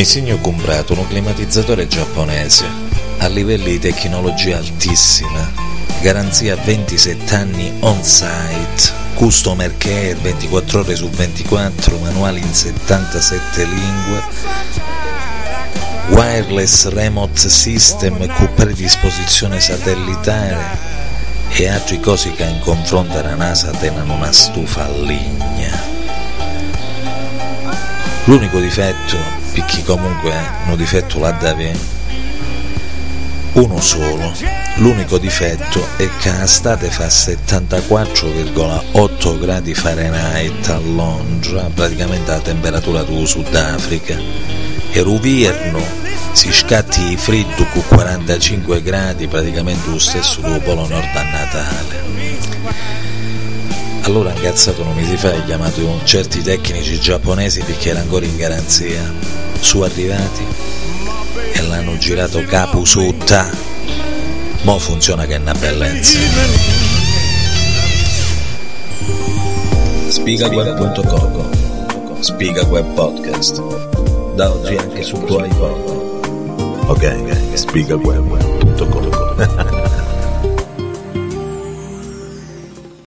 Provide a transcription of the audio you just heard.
Mi segno comprato un climatizzatore giapponese a livelli di tecnologia altissima, garanzia 27 anni on site, customer care 24 ore su 24, manuali in 77 lingue, wireless remote system con predisposizione satellitare e altri cose che in confronto alla NASA tenono una stufa a legna. L'unico difetto, perché comunque un difetto l'ha da avere, uno solo. L'unico difetto è che l'estate fa 74,8 gradi Fahrenheit a Londra, praticamente la temperatura del Sudafrica, e l'inverno si scatti freddo con 45 gradi, praticamente lo stesso del Polo Nord a Natale. Allora incazzato non mi si fa, chiamato certi tecnici giapponesi perché era ancora in garanzia, su arrivati e l'hanno girato capo sutta. Mo funziona che è una bellezza. Spigaweb.com Spigaweb Podcast Da oggi anche sul tuo iPod Ok, spigaweb.com